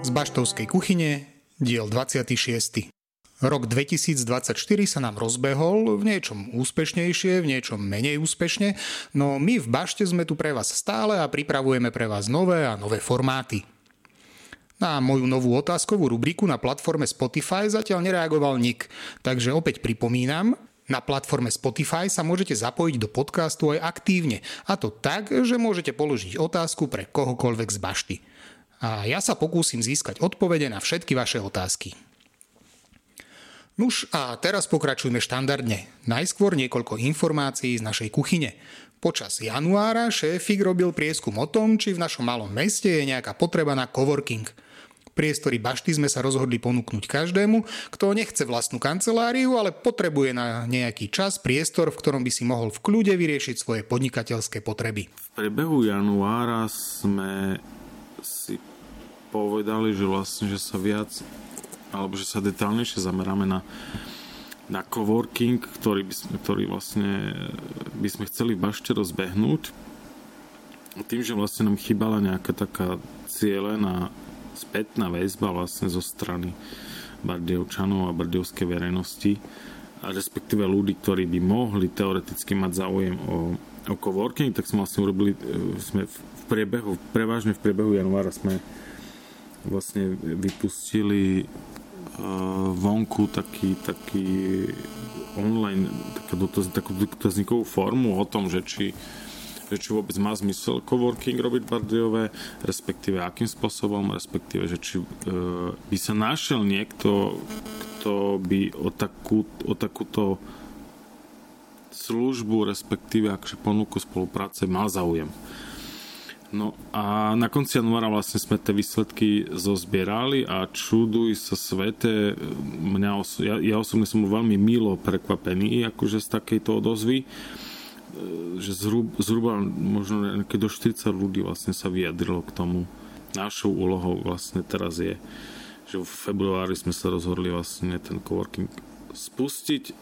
Z Baštovskej kuchyne, diel 26. Rok 2024 sa nám rozbehol v niečom úspešnejšie, v niečom menej úspešne, no my v Bašte sme tu pre vás stále a pripravujeme pre vás nové a nové formáty. Na moju novú otázkovú rubriku na platforme Spotify zatiaľ nereagoval nik, takže opäť pripomínam, na platforme Spotify sa môžete zapojiť do podcastu aj aktívne, a to tak, že môžete položiť otázku pre kohokoľvek z bašty a ja sa pokúsim získať odpovede na všetky vaše otázky. Nuž a teraz pokračujeme štandardne. Najskôr niekoľko informácií z našej kuchyne. Počas januára šéfik robil prieskum o tom, či v našom malom meste je nejaká potreba na coworking. Priestory bašty sme sa rozhodli ponúknuť každému, kto nechce vlastnú kanceláriu, ale potrebuje na nejaký čas priestor, v ktorom by si mohol v kľude vyriešiť svoje podnikateľské potreby. V priebehu januára sme si povedali, že vlastne, že sa viac alebo že sa detálnejšie zameráme na, na coworking, ktorý, by sme, ktorý vlastne by sme chceli v bašte rozbehnúť. Tým, že vlastne nám chýbala nejaká taká cieľená spätná väzba vlastne zo strany Bardievčanov a bardievskej verejnosti a respektíve ľudí, ktorí by mohli teoreticky mať záujem o, o coworking, tak sme vlastne urobili, e, sme v priebehu, prevažne v priebehu januára sme vlastne vypustili uh, vonku taký, taký online takú, takú dotazníkovú formu o tom, že či, že či vôbec má zmysel coworking robiť Bardejové, respektíve akým spôsobom, respektíve, že či uh, by sa našiel niekto, kto by o, takú, o takúto službu, respektíve akože ponuku spolupráce mal záujem. No a na konci januára vlastne sme tie výsledky zozbierali a čuduj sa svete, mňa os- ja, ja osobne som veľmi milo prekvapený akože z takejto odozvy, e, že zhruba, zhruba možno do 40 ľudí vlastne sa vyjadrilo k tomu. Našou úlohou vlastne teraz je, že v februári sme sa rozhodli vlastne ten coworking spustiť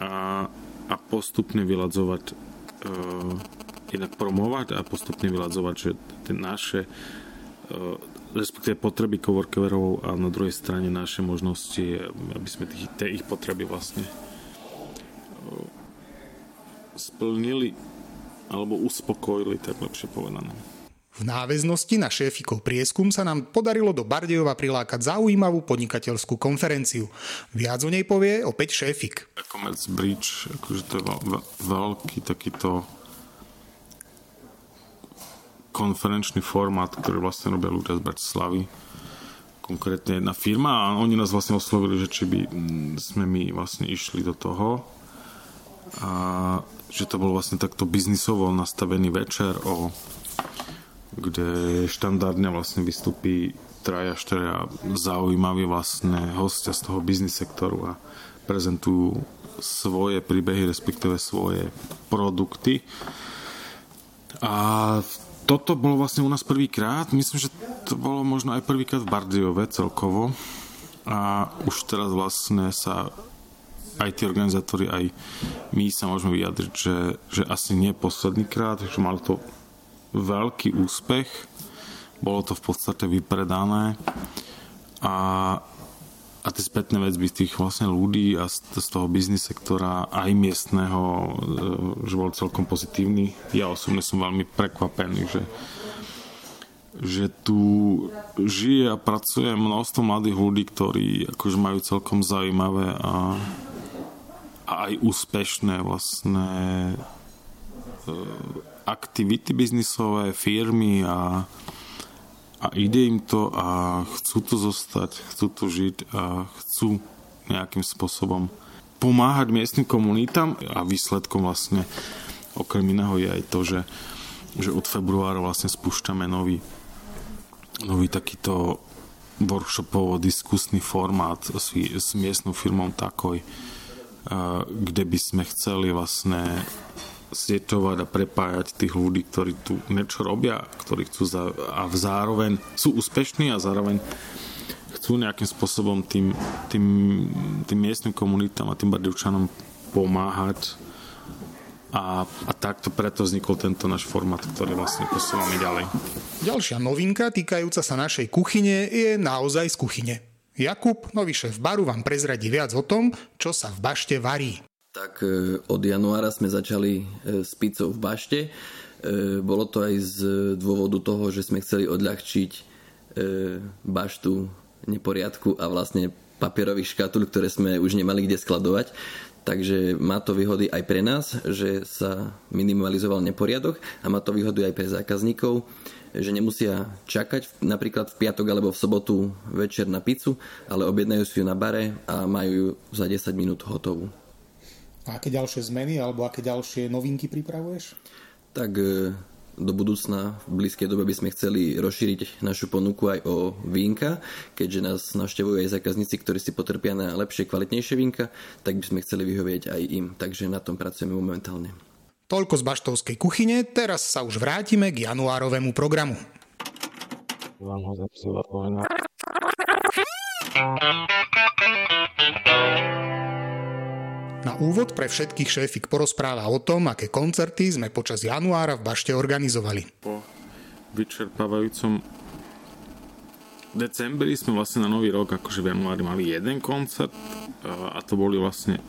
a, a postupne vyladzovať uh, jednak promovať a postupne vyladzovať, že tie naše e, respektíve potreby coworkerov a na druhej strane naše možnosti, aby sme tých, tie ich potreby vlastne e, splnili alebo uspokojili, tak lepšie povedané. V náväznosti na šéfikov prieskum sa nám podarilo do Bardejova prilákať zaujímavú podnikateľskú konferenciu. Viac o nej povie opäť šéfik. Commerce Bridge, akože to je veľký takýto konferenčný formát, ktorý vlastne robia ľudia z Bratislavy konkrétne jedna firma a oni nás vlastne oslovili, že či by mm, sme my vlastne išli do toho a že to bol vlastne takto biznisovo nastavený večer o kde štandardne vlastne vystupí traja, štyria zaujímaví vlastne hostia z toho biznis sektoru a prezentujú svoje príbehy, respektíve svoje produkty. A toto bolo vlastne u nás prvýkrát. Myslím, že to bolo možno aj prvýkrát v Bardiove celkovo. A už teraz vlastne sa aj tí organizátori, aj my sa môžeme vyjadriť, že, že asi nie posledný krát, že malo to veľký úspech. Bolo to v podstate vypredané. A a tie spätné väzby z tých vlastne ľudí a z, z toho biznis sektora aj miestneho, e, že bol celkom pozitívny. Ja osobne som veľmi prekvapený, že že tu žije a pracuje množstvo mladých ľudí, ktorí akože majú celkom zaujímavé a, a aj úspešné vlastne e, aktivity biznisové, firmy a, a ide im to a chcú tu zostať, chcú tu žiť a chcú nejakým spôsobom pomáhať miestnym komunitám a výsledkom vlastne okrem iného je aj to, že, že od februára vlastne spúšťame nový, nový takýto workshopovo-diskusný formát s, s miestnou firmou Takoj, kde by sme chceli vlastne sieťovať a prepájať tých ľudí, ktorí tu niečo robia, ktorí chcú za, a zároveň sú úspešní a zároveň chcú nejakým spôsobom tým, tým, tým miestnym komunitám a tým bardivčanom pomáhať A, a takto preto vznikol tento náš formát, ktorý vlastne posúvame ďalej. Ďalšia novinka týkajúca sa našej kuchyne je naozaj z kuchyne. Jakub, nový šéf baru, vám prezradí viac o tom, čo sa v bašte varí. Tak e, od januára sme začali e, s pizzou v bašte. E, bolo to aj z dôvodu toho, že sme chceli odľahčiť baštu neporiadku a vlastne papierových škatúl, ktoré sme už nemali kde skladovať. Takže má to výhody aj pre nás, že sa minimalizoval neporiadok a má to výhody aj pre zákazníkov, že nemusia čakať napríklad v piatok alebo v sobotu večer na pizzu, ale objednajú si ju na bare a majú ju za 10 minút hotovú. A aké ďalšie zmeny alebo aké ďalšie novinky pripravuješ? Tak e, do budúcna v blízkej dobe by sme chceli rozšíriť našu ponuku aj o vínka, keďže nás navštevujú aj zákazníci, ktorí si potrpia na lepšie, kvalitnejšie vínka, tak by sme chceli vyhovieť aj im. Takže na tom pracujeme momentálne. Toľko z Baštovskej kuchyne, teraz sa už vrátime k januárovému programu. Vám ho na úvod pre všetkých šéfik porozpráva o tom, aké koncerty sme počas januára v Bašte organizovali. Po vyčerpávajúcom decembri sme vlastne na nový rok, akože v januári mali jeden koncert a to boli vlastne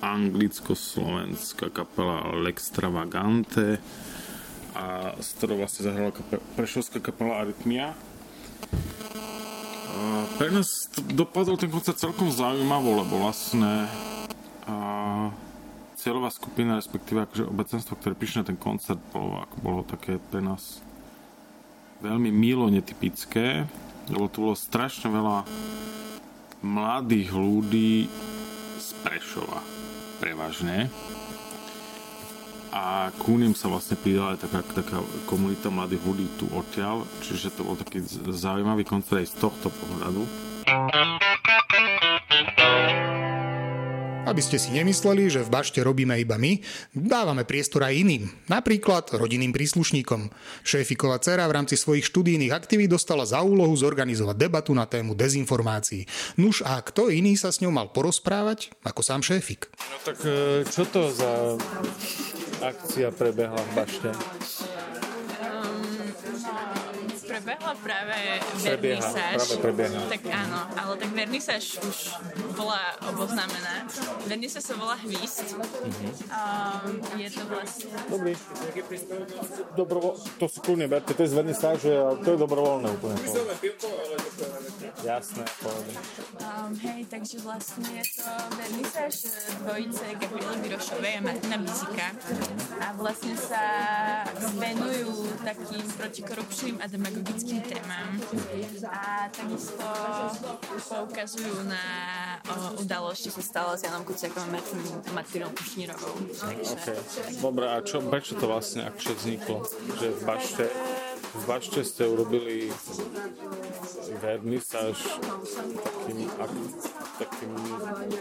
anglicko-slovenská kapela L'Extravagante a z ktorou vlastne zahrala kapela, prešovská kapela Arytmia. pre nás dopadol ten koncert celkom zaujímavo, lebo vlastne cieľová skupina, respektíve akože obecenstvo, ktoré prišlo na ten koncert, bolo, ako bolo také pre nás veľmi milo netypické, lebo tu bolo strašne veľa mladých ľudí z Prešova, prevažne. A ním sa vlastne pridala taká, taká komunita mladých ľudí tu odtiaľ, čiže to bol taký zaujímavý koncert aj z tohto pohľadu. Aby ste si nemysleli, že v bašte robíme iba my, dávame priestor aj iným, napríklad rodinným príslušníkom. Šéfiková dcera v rámci svojich študijných aktivít dostala za úlohu zorganizovať debatu na tému dezinformácií. Nuž a kto iný sa s ňou mal porozprávať ako sám šéfik? No tak e, čo to za akcia prebehla v bašte? Prebehla práve vernisáž. Tak áno, ale tak vernisáž už bola oboznámená. Vernisáž sa volá Hvist. Mm-hmm. Um, je to vlastne... Dobrý. Dobrovo... To si kľudne berte, to je z vernisáže to je dobrovoľné úplne. Jasné, Um, hej, takže vlastne je to vernisáž dvojice Gabriely Birošovej a Martina Bizika. A vlastne sa venujú takým protikorupčným a demagogickým politickým témam a takisto poukazujú na o, udalosti, čo stalo s Janom Kuciakom a Martinou Kušnírovou. Takže, okay. Dobre, a čo, prečo to vlastne akže vzniklo? Že v Bašte, v Bašte ste urobili vernisáž takým, ak, takým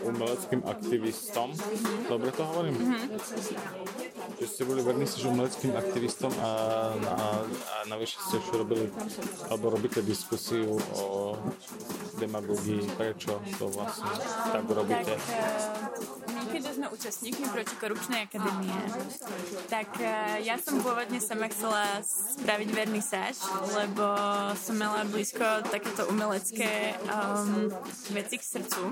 umeleckým aktivistom. Dobre to hovorím? Mm-hmm že ste boli verní s umeleckým aktivistom a, a, a navyše ste ešte robili alebo robíte diskusiu o demagógii, prečo to vlastne tak robíte? Tak, uh, keďže sme účastníkmi protikorupčnej akadémie, tak uh, ja som pôvodne sama chcela spraviť vernisáž, lebo som mala blízko takéto umelecké um, veci k srdcu.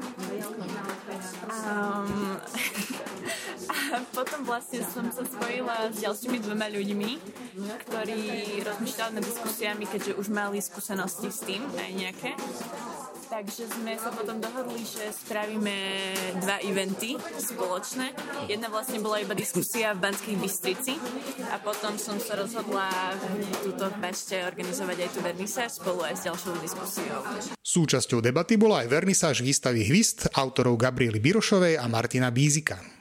Um, a potom vlastne som sa spojila s ďalšími dvoma ľuďmi, ktorí rozmýšľali nad diskusiami, keďže už mali skúsenosti s tým, aj nejaké. Takže sme sa potom dohodli, že spravíme dva eventy spoločné. Jedna vlastne bola iba diskusia v Banskej Bystrici a potom som sa rozhodla túto v Bašte organizovať aj tú vernisáž spolu aj s ďalšou diskusiou. Súčasťou debaty bola aj vernisáž výstavy Hvist autorov Gabriely Birošovej a Martina Bízika.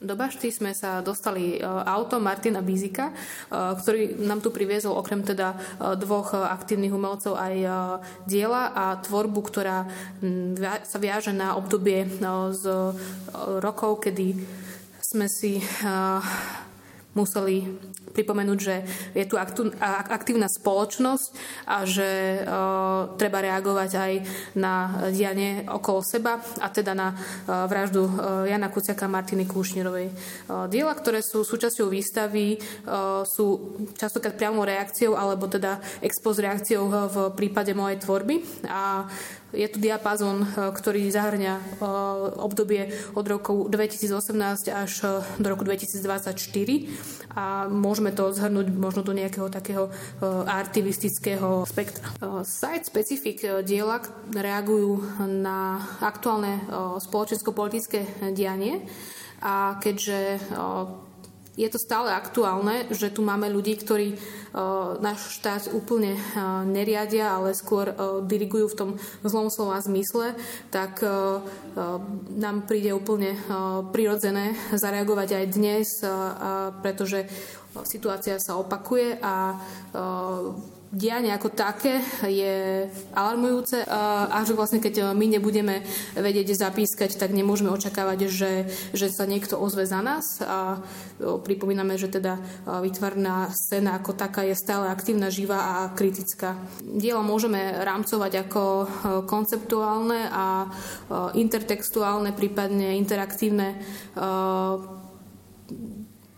Do Bašty sme sa dostali e, auto Martina Bizika, e, ktorý nám tu priviezol okrem teda e, dvoch aktívnych umelcov aj diela a tvorbu, ktorá sa viaže na obdobie z rokov, kedy sme si museli pripomenúť, že je tu aktívna spoločnosť a že uh, treba reagovať aj na dianie okolo seba a teda na uh, vraždu uh, Jana Kuciaka a Martiny Kúšnerovej. Uh, diela, ktoré sú súčasťou výstavy, sú častokrát priamou reakciou alebo teda expoz reakciou v prípade mojej tvorby a je tu diapazon, ktorý zahrňa obdobie od roku 2018 až do roku 2024 a môžeme to zhrnúť možno do nejakého takého artivistického spektra. Site specific diela reagujú na aktuálne spoločensko-politické dianie a keďže je to stále aktuálne, že tu máme ľudí, ktorí uh, náš štát úplne uh, neriadia, ale skôr uh, dirigujú v tom zlom slova zmysle, tak nám príde úplne prirodzené zareagovať aj dnes, pretože situácia sa opakuje a dianie ako také je alarmujúce a vlastne keď my nebudeme vedieť zapískať, tak nemôžeme očakávať, že, že sa niekto ozve za nás a pripomíname, že teda vytvarná scéna ako taká je stále aktívna, živá a kritická. Dielo môžeme rámcovať ako konceptuálne a intertextuálne, prípadne interaktívne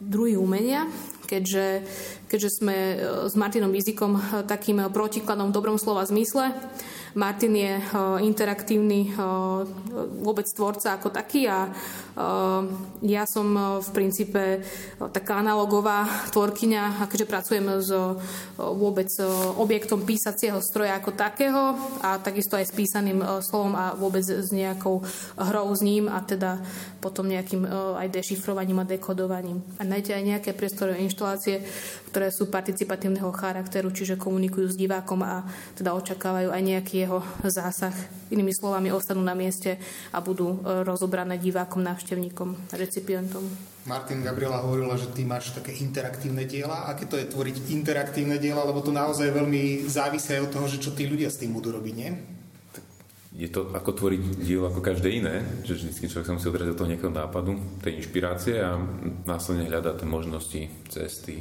druhy umenia, keďže, keďže sme e, s Martinom Izikom e, takým protikladom v dobrom slova zmysle. Martin je e, interaktívny vôbec tvorca ako taký a ja som v princípe taká analogová tvorkyňa, keďže pracujem s vôbec objektom písacieho stroja ako takého a takisto aj s písaným slovom a vôbec s nejakou hrou s ním a teda potom nejakým aj dešifrovaním a dekodovaním. A nájdete aj nejaké priestorové inštalácie, ktoré sú participatívneho charakteru, čiže komunikujú s divákom a teda očakávajú aj nejaký jeho zásah. Inými slovami ostanú na mieste a budú rozobrané divákom na návštevníkom, recipientom. Martin Gabriela hovorila, že ty máš také interaktívne diela. Aké to je tvoriť interaktívne diela? Lebo to naozaj veľmi závisí aj od toho, že čo tí ľudia s tým budú robiť, nie? Je to ako tvoriť dielo ako každé iné, že vždy človek sa musí odraziť do toho nejakého nápadu, tej inšpirácie a následne hľadá tie možnosti, cesty,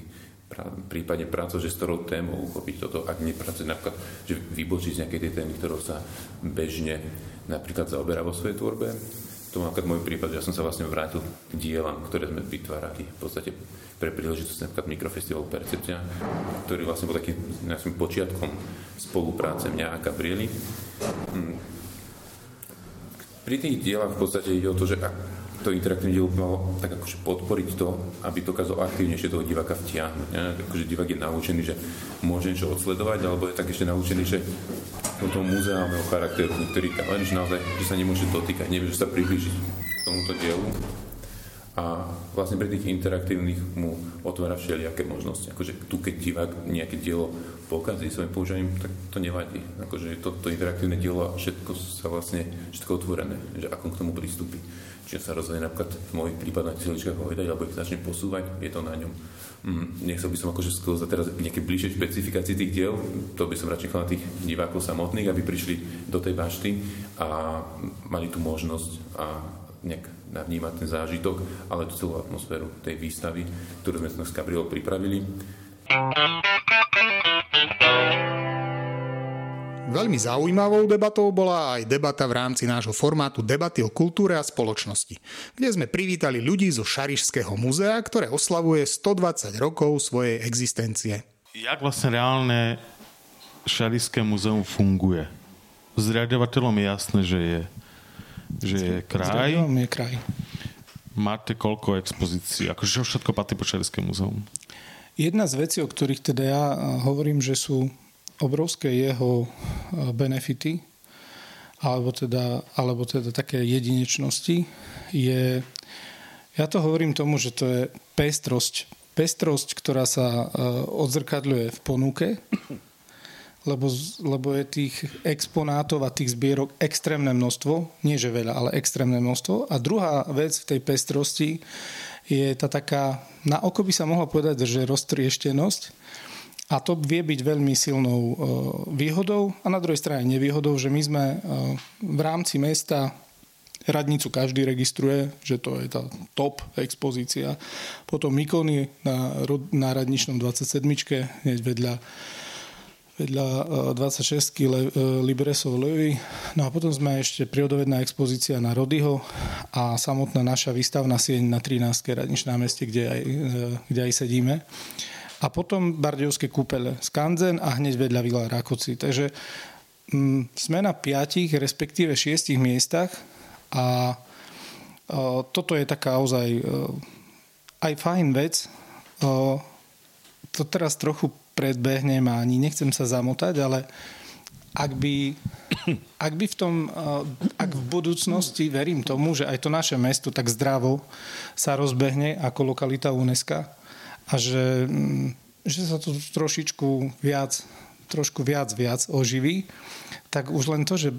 prípadne prácu, že s ktorou témou uchopiť toto, ak nepracuje napríklad, že vybočiť z nejakej tej témy, ktorou sa bežne napríklad zaoberá vo svojej tvorbe, to má napríklad môj prípad, že ja som sa vlastne vrátil k dielam, ktoré sme vytvárali v podstate pre príležitosť napríklad Mikrofestival Percepcia, ktorý vlastne bol takým našim počiatkom spolupráce mňa a Gabriely. Mm. Pri tých dielach v podstate ide o to, že to interaktívne dielo malo tak akože podporiť to, aby dokázal aktívnejšie toho diváka vtiahnuť. Ne? Akože divák je naučený, že môže niečo odsledovať, alebo je tak ešte naučený, že do toho muzeálneho charakteru niektorých, len že naozaj, že sa nemôže dotýkať, nevie, že sa priblížiť k tomuto dielu. A vlastne pre tých interaktívnych mu otvára všelijaké možnosti. Akože tu, keď divák nejaké dielo pokazí svojim používaním, tak to nevadí. Akože to, to interaktívne dielo a všetko sa vlastne, všetko otvorené, že ako k tomu pristúpi či sa rozhodne napríklad v mojich prípadoch na tých povedať, alebo ich začne posúvať, je to na ňom. Mm, nechcel by som akože skúsať teraz nejaké bližšie špecifikácie tých diel, to by som radšej na tých divákov samotných, aby prišli do tej bašty a mali tú možnosť a nejak navnímať ten zážitok, ale tú celú atmosféru tej výstavy, ktorú sme s Gabriel pripravili. Veľmi zaujímavou debatou bola aj debata v rámci nášho formátu Debaty o kultúre a spoločnosti, kde sme privítali ľudí zo Šarišského muzea, ktoré oslavuje 120 rokov svojej existencie. Jak vlastne reálne Šarišské muzeum funguje? Zriadovateľom je jasné, že je, že je kraj. je kraj. Máte koľko expozícií? Akože všetko patrí po Šarišské muzeum? Jedna z vecí, o ktorých teda ja hovorím, že sú obrovské jeho e, benefity, alebo teda, alebo teda také jedinečnosti, je, ja to hovorím tomu, že to je pestrosť. Pestrosť, ktorá sa e, odzrkadľuje v ponuke, lebo, lebo je tých exponátov a tých zbierok extrémne množstvo, nie že veľa, ale extrémne množstvo. A druhá vec v tej pestrosti je tá taká, na oko by sa mohla povedať, že roztrieštenosť, a to vie byť veľmi silnou e, výhodou a na druhej strane nevýhodou, že my sme e, v rámci mesta Radnicu každý registruje, že to je tá top expozícia. Potom Mikony na, na Radničnom 27. hneď vedľa vedľa 26 Le, Libresov Levy. No a potom sme ešte prírodovedná expozícia na Rodyho a samotná naša výstavná sieň na 13. Radnič námestie, kde aj, e, kde aj sedíme. A potom Bardejovské kúpele Skanzen a hneď vedľa Vila Rakoci. Takže m, mm, sme na piatich, respektíve šiestich miestach a o, toto je taká ozaj o, aj fajn vec. O, to teraz trochu predbehnem a ani nechcem sa zamotať, ale ak by, ak by v tom, ak v budúcnosti verím tomu, že aj to naše mesto tak zdravo sa rozbehne ako lokalita UNESCO a že, mm, že sa to trošičku viac trošku viac viac oživí, tak už len to, že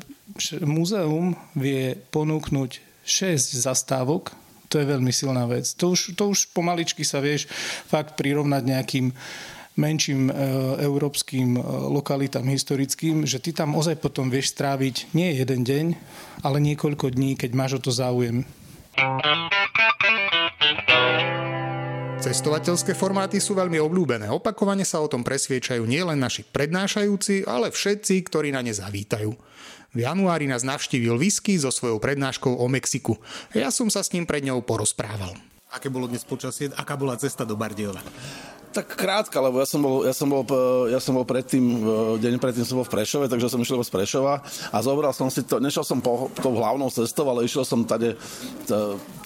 múzeum vie ponúknuť 6 zastávok, to je veľmi silná vec. To už, to už pomaličky sa vieš fakt prirovnať nejakým menším e, európskym e, lokalitám historickým, že ty tam ozaj potom vieš stráviť nie jeden deň, ale niekoľko dní, keď máš o to záujem. Cestovateľské formáty sú veľmi obľúbené. Opakovane sa o tom presviečajú nielen naši prednášajúci, ale všetci, ktorí na ne zavítajú. V januári nás navštívil Whisky so svojou prednáškou o Mexiku. Ja som sa s ním pred ňou porozprával. Aké bolo dnes počasie? Aká bola cesta do Bardejova? Tak krátka, lebo ja som bol, ja som bol, ja som bol predtým, deň predtým som bol v Prešove, takže som išiel z Prešova a zobral som si to, nešiel som po tou hlavnou cestou, ale išiel som tady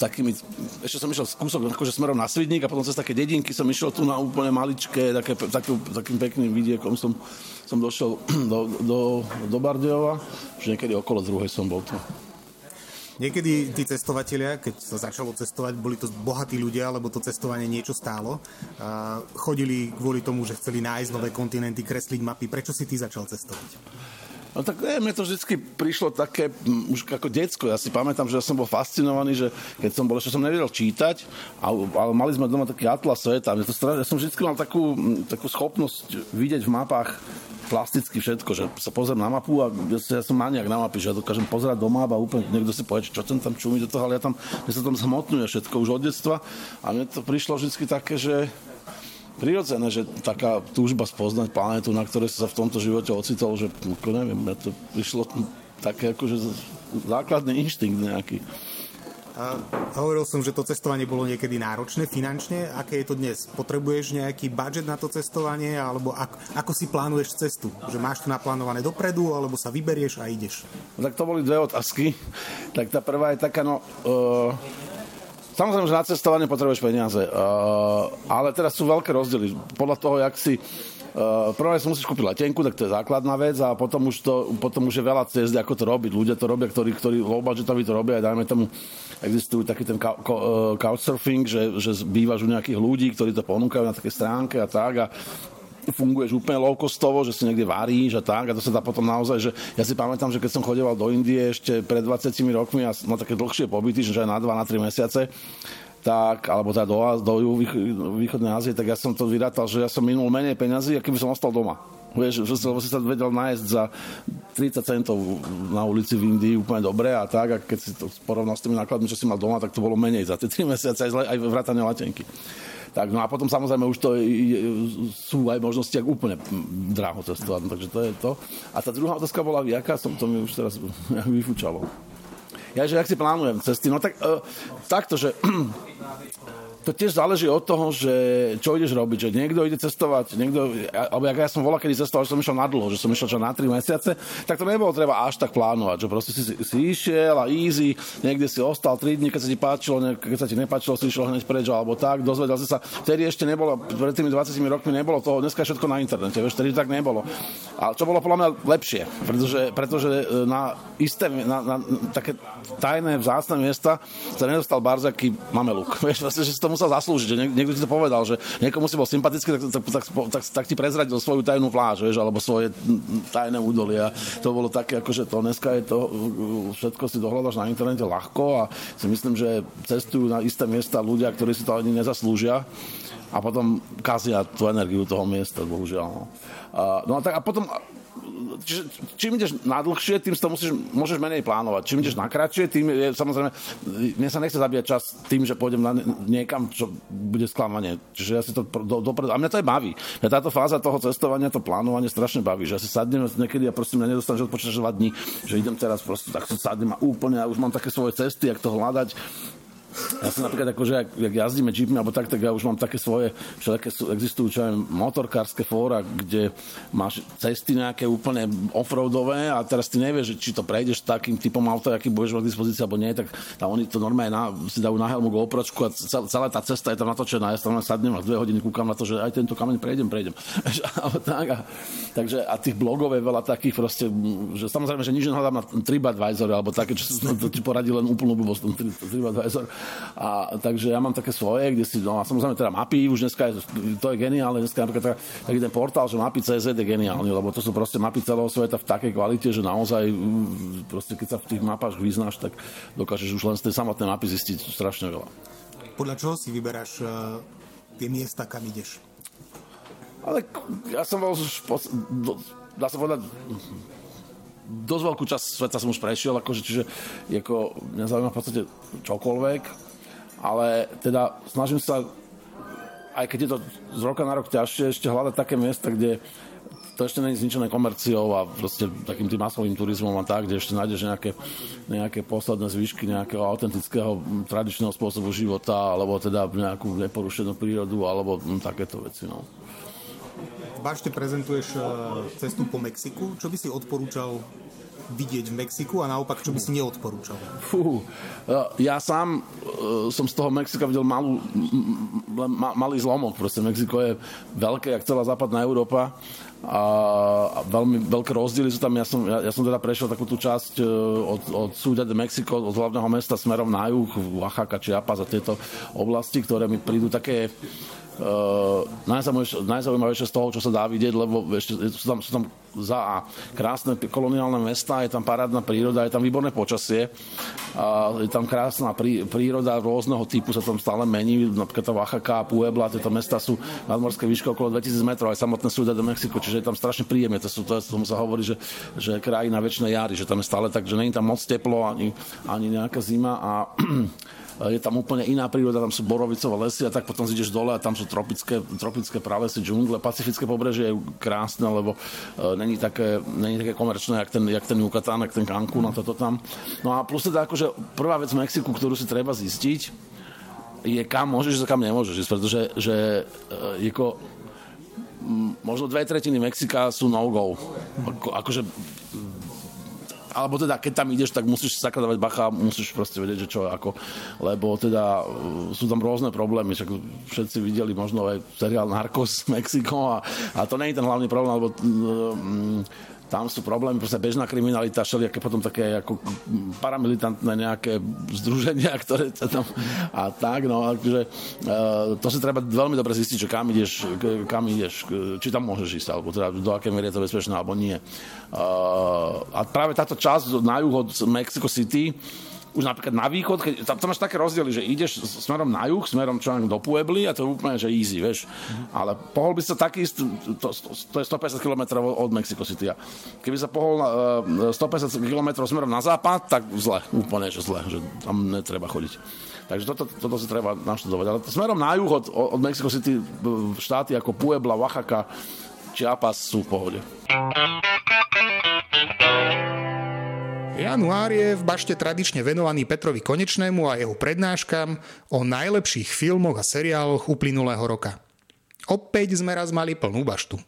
takými, ešte som išiel kúsok akože smerom na Svidník a potom cez také dedinky som išiel tu na úplne maličké, také, taký, takým pekným vidiekom som, som došiel do, do, do Bardejova, že niekedy okolo druhej som bol tu. Niekedy tí cestovatelia, keď sa začalo cestovať, boli to bohatí ľudia, lebo to cestovanie niečo stálo. Chodili kvôli tomu, že chceli nájsť nové kontinenty, kresliť mapy. Prečo si ty začal cestovať? No tak ne, mne to vždy prišlo také, už ako decko. Ja si pamätám, že ja som bol fascinovaný, že keď som bol, ešte som nevedel čítať, ale mali sme doma taký atlas sveta. Ja som vždy mal takú, takú schopnosť vidieť v mapách plasticky všetko, že sa pozriem na mapu a ja, ja som maniak na mapy, že ja dokážem pozerať do map a úplne niekto si povie, čo ten tam čumí do toho, ale ja tam, mne sa tam zhmotňuje všetko už od detstva a mne to prišlo vždy také, že prirodzené, že taká túžba spoznať planetu, na ktorej sa v tomto živote ocitol, že ako neviem, mne to prišlo také akože základný inštinkt nejaký. A hovoril som, že to cestovanie bolo niekedy náročné finančne. Aké je to dnes? Potrebuješ nejaký budget na to cestovanie? Alebo ako, ako si plánuješ cestu? Že máš to naplánované dopredu, alebo sa vyberieš a ideš? No, tak to boli dve otázky. Tak tá prvá je taká, no... Uh, samozrejme, že na cestovanie potrebuješ peniaze. Uh, ale teraz sú veľké rozdiely. Podľa toho, jak si Uh, prvé si musíš kúpiť letenku, tak to je základná vec a potom už, to, potom už je veľa cest, ako to robiť. Ľudia to robia, ktorí, ktorí low to robia, aj dajme tomu, existujú taký ten uh, couchsurfing, že, že bývaš u nejakých ľudí, ktorí to ponúkajú na také stránke a tak a funguješ úplne low že si niekde varíš a tak a to sa dá potom naozaj, že ja si pamätám, že keď som chodeval do Indie ešte pred 20 rokmi a na také dlhšie pobyty, že aj na 2 na 3 mesiace, tak, alebo teda do, do východnej Ázie, tak ja som to vyrátal, že ja som minul menej peňazí, aký by som ostal doma. Vieš, že lebo si sa vedel nájsť za 30 centov na ulici v Indii úplne dobre a tak, a keď si to porovnal s tými nákladmi, čo si mal doma, tak to bolo menej za tie 3 mesiace, aj, aj vrátane latenky. Tak, no a potom samozrejme už to je, sú aj možnosti, ak úplne dráho cestovať, no, takže to je to. A tá druhá otázka bola, jaká som to mi už teraz vyfúčalo. Ja, že ak si plánujem cesty, no tak uh, takto, že to tiež záleží od toho, že čo ideš robiť, že niekto ide cestovať, niekto, alebo ja som volal, kedy cestoval, že som išiel na dlho, že som išiel čo na 3 mesiace, tak to nebolo treba až tak plánovať, že proste si, si išiel a easy, niekde si ostal 3 dní, keď sa ti páčilo, keď sa ti nepáčilo, si išiel hneď preč, alebo tak, dozvedel si sa, vtedy ešte nebolo, pred tými 20 rokmi nebolo toho, dneska je všetko na internete, vieš, vtedy tak nebolo. A čo bolo podľa mňa lepšie, pretože, pretože e, na isté, na, na, na také tajné, vzácne miesta sa nedostal Barzaký mameluk. Vieš, vlastne, že si tomu musel zaslúžiť, že niekto ti to povedal, že niekomu si bol sympatický, tak, tak, tak, tak, tak ti prezradil svoju tajnú pláž, vieš, alebo svoje tajné údolie. To bolo také, akože to dneska je to, všetko si dohľadaš na internete ľahko a si myslím, že cestujú na isté miesta ľudia, ktorí si to ani nezaslúžia a potom kazia tú energiu toho miesta, bohužiaľ. No, a, no a, tak, a potom čiže, čím ideš na dlhšie, tým to musíš, môžeš menej plánovať. Čím ideš na kratšie, tým je samozrejme, mne sa nechce zabíjať čas tým, že pôjdem na niekam, čo bude sklamanie. Čiže ja si to do, dopredu, a mňa to aj baví. Mňa táto fáza toho cestovania, to plánovanie strašne baví, že ja si sadnem niekedy a proste mňa nedostanem, že odpočítaš 2 dní, že idem teraz proste tak sadnem a úplne, a už mám také svoje cesty, jak to hľadať ja som napríklad akože, ak, ak jazdíme jeepmi alebo tak, tak ja už mám také svoje, všelijaké existujú čo aj motorkárske fóra, kde máš cesty nejaké úplne offroadové a teraz ty nevieš, či to prejdeš takým typom auta, aký budeš mať dispozícii alebo nie, tak tam oni to normálne na, si dajú na helmu GoPročku a celá tá cesta je tam natočená. Ja tam sadnem a dve hodiny kúkam na to, že aj tento kameň prejdem, prejdem. tak, a, takže a tých blogov je veľa takých proste, že samozrejme, že nič nehľadám na TripAdvisor alebo také, čo to ti poradí len úplnú blbosť TripAdvisor a, takže ja mám také svoje, kde si, no a samozrejme teda mapy, už dneska je, to je geniálne, dneska napríklad tak, taký ten portál, že mapy CZ je geniálny, lebo to sú proste mapy celého sveta v takej kvalite, že naozaj proste keď sa v tých mapách vyznáš, tak dokážeš už len z tej samotnej mapy zistiť strašne veľa. Podľa čoho si vyberáš uh, tie miesta, kam ideš? Ale ja som bol, dá sa povedať, dosť veľkú časť sveta som už prešiel, akože, čiže ako, mňa zaujíma v podstate čokoľvek, ale teda snažím sa, aj keď je to z roka na rok ťažšie, ešte hľadať také miesta, kde to ešte není zničené komerciou a proste takým tým masovým turizmom a tak, kde ešte nájdeš nejaké, nejaké posledné zvyšky nejakého autentického tradičného spôsobu života, alebo teda nejakú neporušenú prírodu, alebo m, takéto veci. No. Bašte prezentuješ e, cestu po Mexiku. Čo by si odporúčal vidieť v Mexiku a naopak, čo by si neodporúčal? Fú, ja sám uh, som z toho Mexika videl malú, ma, malý zlomok. Proste Mexiko je veľké, jak celá západná Európa a veľmi veľké rozdiely sú tam. Ja som, ja, ja som teda prešiel takú tú časť od, od Ciudad de Mexico, od hlavného mesta smerom na juh, Oaxaca, Chiapas a tieto oblasti, ktoré mi prídu také Uh, najzaujímavejšie z toho, čo sa dá vidieť, lebo ešte sú tam, sú tam za a. Krásne koloniálne mesta, je tam parádna príroda, je tam výborné počasie, a je tam krásna prí, príroda rôzneho typu sa tam stále mení, napríklad tá Oaxaca Puebla, tieto mesta sú nadmorské výšky okolo 2000 metrov, aj samotné sú do Mexiko, čiže je tam strašne príjemné, to, sú, to, tomu sa hovorí, že, že krajina väčšnej jary, že tam je stále tak, že není tam moc teplo ani, ani nejaká zima a je tam úplne iná príroda, tam sú borovicové lesy a tak potom zídeš dole a tam sú tropické, tropické pralesy, džungle, pacifické pobrežie je krásne, lebo uh, není, také, není také komerčné, jak ten, jak ten Yucatán, jak ten Cancún a toto tam. No a plus teda akože prvá vec v Mexiku, ktorú si treba zistiť, je kam môžeš a kam nemôžeš ísť, pretože že, uh, ako, možno dve tretiny Mexika sú no-go. Ako, akože alebo teda keď tam ideš, tak musíš sa dávať bacha, musíš proste vedieť, že čo ako, lebo teda uh, sú tam rôzne problémy, však všetci videli možno aj seriál Narcos Mexiko a, a to nie je ten hlavný problém, lebo um, tam sú problémy, proste bežná kriminalita, všelijaké potom také ako paramilitantné nejaké združenia, ktoré sa tam a tak, no, takže uh, to si treba veľmi dobre zistiť, že kam ideš, kam ideš, či tam môžeš ísť, alebo teda do akej miery je to bezpečné, alebo nie. A práve táto časť na juh od Mexico City už napríklad na východ, keď, tam, tam máš také rozdiely, že ideš smerom na juh, smerom čo do Puebly a to je úplne, že easy, vieš. Mm-hmm. Ale pohol by sa taký, to, to, to je 150 km od Mexico City. Keby sa pohol uh, 150 km smerom na západ, tak zle, úplne, že zle, že tam netreba chodiť. Takže toto, toto si treba naštudovať. Ale smerom na juh od, od Mexico City štáty ako Puebla, Oaxaca, Chiapas sú v pohode. Január je v bašte tradične venovaný Petrovi Konečnému a jeho prednáškam o najlepších filmoch a seriáloch uplynulého roka. Opäť sme raz mali plnú baštu.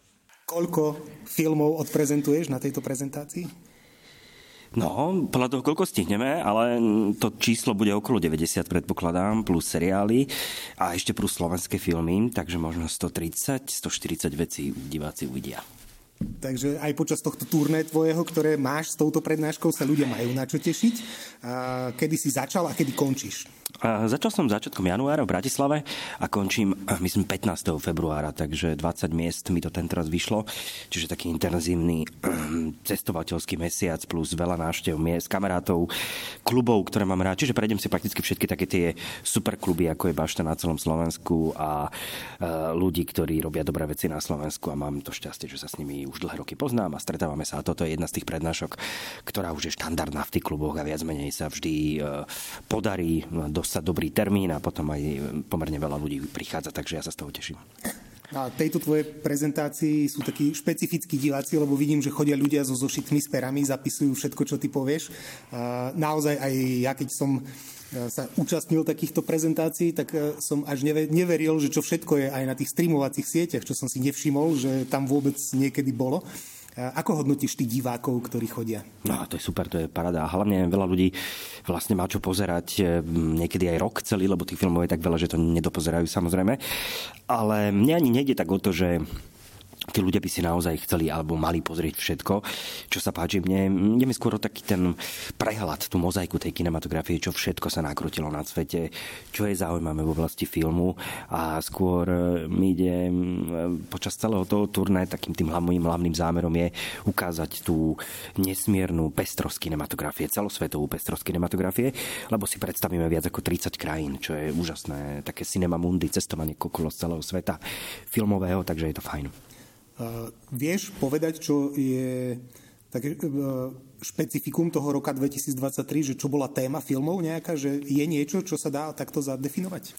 Koľko filmov odprezentuješ na tejto prezentácii? No, podľa toho, koľko stihneme, ale to číslo bude okolo 90, predpokladám, plus seriály a ešte plus slovenské filmy, takže možno 130, 140 vecí diváci uvidia. Takže aj počas tohto turné tvojho, ktoré máš s touto prednáškou, sa ľudia majú na čo tešiť. Kedy si začal a kedy končíš? Začal som začiatkom januára v Bratislave a končím, myslím, 15. februára, takže 20 miest mi to tento raz vyšlo. Čiže taký intenzívny cestovateľský mesiac plus veľa návštev miest, kamarátov, klubov, ktoré mám rád. Čiže prejdem si prakticky všetky také tie super kluby, ako je Bašta na celom Slovensku a ľudí, ktorí robia dobré veci na Slovensku a mám to šťastie, že sa s nimi už dlhé roky poznám a stretávame sa a toto je jedna z tých prednášok, ktorá už je štandardná v tých kluboch a viac menej sa vždy e, podarí dostať dobrý termín a potom aj pomerne veľa ľudí prichádza, takže ja sa z toho teším. Na tejto tvojej prezentácii sú takí špecifickí diváci, lebo vidím, že chodia ľudia so zošitmi s perami, zapisujú všetko, čo ty povieš. Naozaj aj ja, keď som sa účastnil takýchto prezentácií, tak e, som až neveril, že čo všetko je aj na tých streamovacích sieťach, čo som si nevšimol, že tam vôbec niekedy bolo. Ako hodnotíš tých divákov, ktorí chodia? No, to je super, to je parada. A hlavne veľa ľudí vlastne má čo pozerať e, niekedy aj rok celý, lebo tých filmov je tak veľa, že to nedopozerajú samozrejme. Ale mne ani nejde tak o to, že tí ľudia by si naozaj chceli alebo mali pozrieť všetko, čo sa páči mne. Ide mi skôr taký ten prehľad, tú mozaiku tej kinematografie, čo všetko sa nakrutilo na svete, čo je zaujímavé v oblasti filmu a skôr e, mi ide počas celého toho turné takým tým hlavným, hlavným zámerom je ukázať tú nesmiernu pestrosť kinematografie, celosvetovú pestrosť kinematografie, lebo si predstavíme viac ako 30 krajín, čo je úžasné, také cinema mundi, cestovanie kokolo z celého sveta filmového, takže je to fajn. Vieš povedať, čo je také uh, špecifikum toho roka 2023, že čo bola téma filmov nejaká, že je niečo, čo sa dá takto zadefinovať?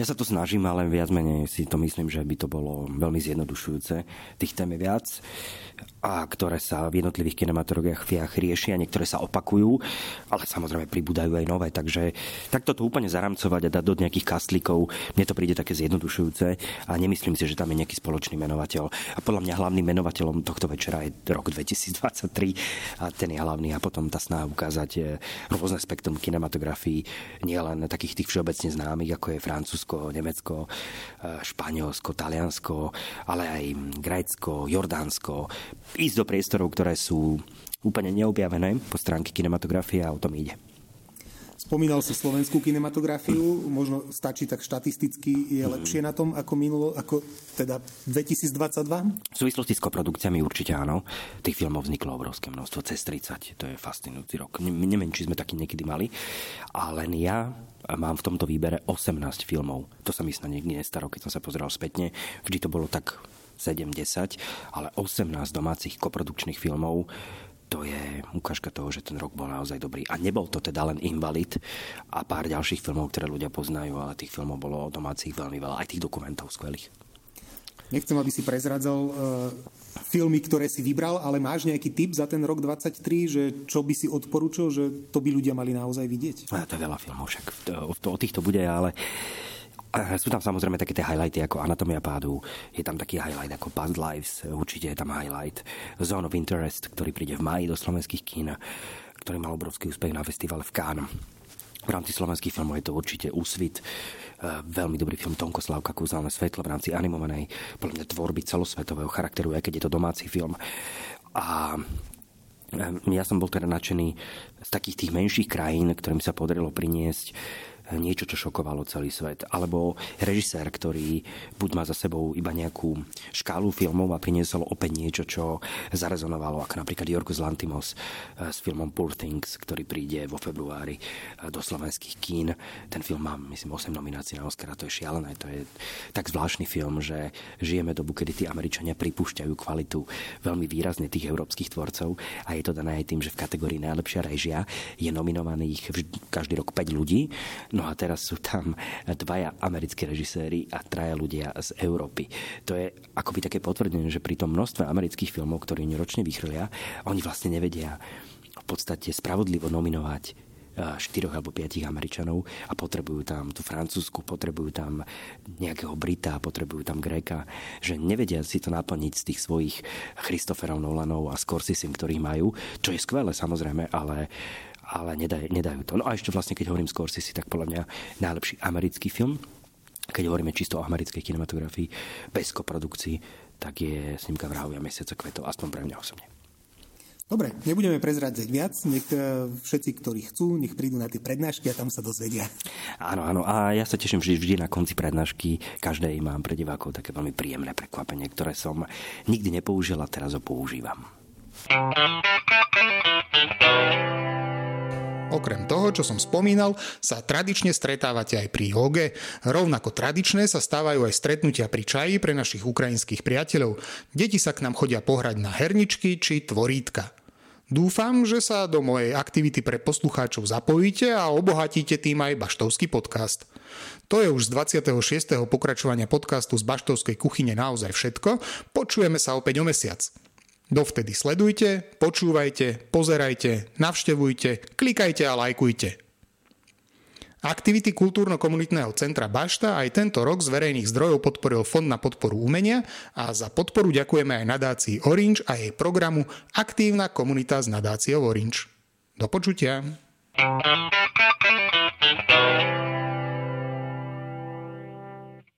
Ja sa to snažím, ale viac menej si to myslím, že by to bolo veľmi zjednodušujúce. Tých tém je viac a ktoré sa v jednotlivých kinematografiách riešia, niektoré sa opakujú, ale samozrejme pribúdajú aj nové, takže takto to úplne zaramcovať a dať do nejakých kastlíkov, mne to príde také zjednodušujúce a nemyslím si, že tam je nejaký spoločný menovateľ. A podľa mňa hlavným menovateľom tohto večera je rok 2023 a ten je hlavný a potom tá snaha ukázať rôzne spektrum kinematografii, nielen takých tých všeobecne známych, ako je Francúzsko, Nemecko, Španielsko, Taliansko, ale aj Grécko, Jordánsko, ísť do priestorov, ktoré sú úplne neobjavené po stránke kinematografie a o tom ide. Spomínal si slovenskú kinematografiu, možno stačí tak štatisticky, je lepšie na tom ako minulo, ako teda 2022? V súvislosti s koprodukciami určite áno. Tých filmov vzniklo obrovské množstvo, cez 30, to je fascinujúci rok. Neviem, či sme taký niekedy mali, ale len ja mám v tomto výbere 18 filmov. To sa mi snad niekdy nestaro, keď som sa pozeral spätne. Vždy to bolo tak 7-10, ale 18 domácich koprodukčných filmov to je ukážka toho, že ten rok bol naozaj dobrý. A nebol to teda len Invalid a pár ďalších filmov, ktoré ľudia poznajú, ale tých filmov bolo domácich veľmi veľa, aj tých dokumentov skvelých. Nechcem, aby si prezradzal uh, filmy, ktoré si vybral, ale máš nejaký tip za ten rok 23, že čo by si odporúčil, že to by ľudia mali naozaj vidieť? A to je veľa filmov, však to, to, o týchto bude, ale sú tam samozrejme také tie highlighty ako Anatomia pádu, je tam taký highlight ako Past Lives, určite je tam highlight Zone of Interest, ktorý príde v maji do slovenských kín, ktorý mal obrovský úspech na festivale v Cannes. V rámci slovenských filmov je to určite Úsvit, e, veľmi dobrý film Tonko Slavka Kúzelné svetlo v rámci animovanej, podľa mňa tvorby celosvetového charakteru, aj keď je to domáci film. A e, ja som bol teda nadšený z takých tých menších krajín, ktorým sa podarilo priniesť niečo, čo šokovalo celý svet. Alebo režisér, ktorý buď má za sebou iba nejakú škálu filmov a priniesol opäť niečo, čo zarezonovalo, ako napríklad Jorgos Lantimos eh, s filmom Poor Things, ktorý príde vo februári eh, do slovenských kín. Ten film má, myslím, 8 nominácií na Oscara, to je šialené. To je tak zvláštny film, že žijeme dobu, kedy tí Američania pripúšťajú kvalitu veľmi výrazne tých európskych tvorcov a je to dané aj tým, že v kategórii najlepšia režia je nominovaných každý rok 5 ľudí. No a teraz sú tam dvaja americkí režiséri a traja ľudia z Európy. To je akoby také potvrdenie, že pri tom množstve amerických filmov, ktorí ročne vychrlia, oni vlastne nevedia v podstate spravodlivo nominovať štyroch alebo piatich Američanov a potrebujú tam tú Francúzsku, potrebujú tam nejakého Brita, potrebujú tam Gréka, že nevedia si to naplniť z tých svojich Christopherov Nolanov a Scorsese, ktorých majú, čo je skvelé samozrejme, ale ale nedajú, nedajú to. No a ešte vlastne, keď hovorím Scorsese, tak podľa mňa najlepší americký film, keď hovoríme čisto o americkej kinematografii, bez koprodukcií, tak je snímka vrahov a mesiaca kvetov, aspoň pre mňa osobne. Dobre, nebudeme prezrádzať viac, nech e, všetci, ktorí chcú, nech prídu na tie prednášky a tam sa dozvedia. Áno, áno, a ja sa teším vždy, vždy na konci prednášky, každej mám pre divákov také veľmi príjemné prekvapenie, ktoré som nikdy nepoužil a teraz ho používam. Okrem toho, čo som spomínal, sa tradične stretávate aj pri joge. Rovnako tradičné sa stávajú aj stretnutia pri čaji pre našich ukrajinských priateľov. Deti sa k nám chodia pohrať na herničky či tvorítka. Dúfam, že sa do mojej aktivity pre poslucháčov zapojíte a obohatíte tým aj Baštovský podcast. To je už z 26. pokračovania podcastu z Baštovskej kuchyne naozaj všetko. Počujeme sa opäť o mesiac. Dovtedy sledujte, počúvajte, pozerajte, navštevujte, klikajte a lajkujte. Aktivity Kultúrno-komunitného centra Bašta aj tento rok z verejných zdrojov podporil Fond na podporu umenia a za podporu ďakujeme aj nadácii Orange a jej programu Aktívna komunita s nadáciou Orange. Do počutia.